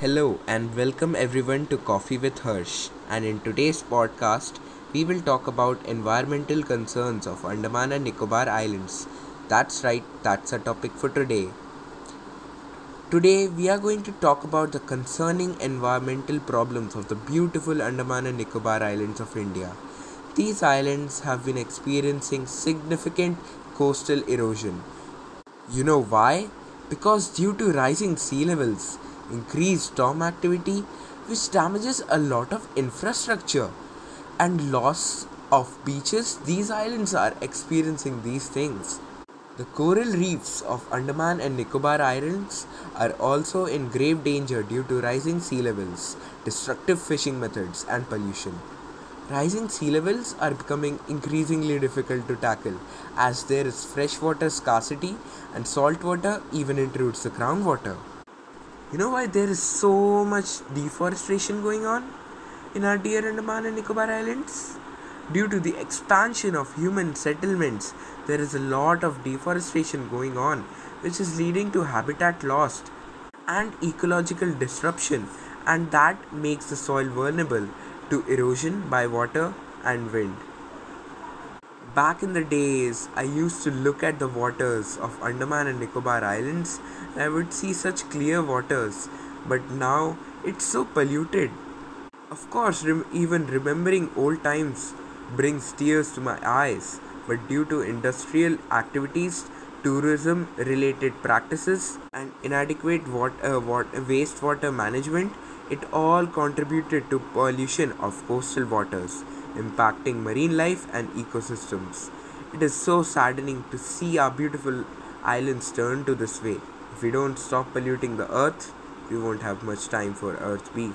Hello and welcome everyone to Coffee with Harsh. And in today's podcast, we will talk about environmental concerns of Andaman and Nicobar Islands. That's right, that's a topic for today. Today, we are going to talk about the concerning environmental problems of the beautiful Andaman and Nicobar Islands of India. These islands have been experiencing significant coastal erosion. You know why? Because due to rising sea levels, increased storm activity, which damages a lot of infrastructure, and loss of beaches, these islands are experiencing these things. The coral reefs of Andaman and Nicobar Islands are also in grave danger due to rising sea levels, destructive fishing methods, and pollution. Rising sea levels are becoming increasingly difficult to tackle as there is freshwater scarcity and saltwater even intrudes the groundwater. You know why there is so much deforestation going on in our dear Andaman and Nicobar Islands? Due to the expansion of human settlements, there is a lot of deforestation going on, which is leading to habitat loss and ecological disruption, and that makes the soil vulnerable to erosion by water and wind. Back in the days, I used to look at the waters of Andaman and Nicobar Islands and I would see such clear waters, but now it's so polluted. Of course, rem- even remembering old times brings tears to my eyes, but due to industrial activities, tourism related practices, and inadequate water, uh, water, wastewater management, it all contributed to pollution of coastal waters, impacting marine life and ecosystems. It is so saddening to see our beautiful islands turn to this way. If we don't stop polluting the earth, we won't have much time for Earth B.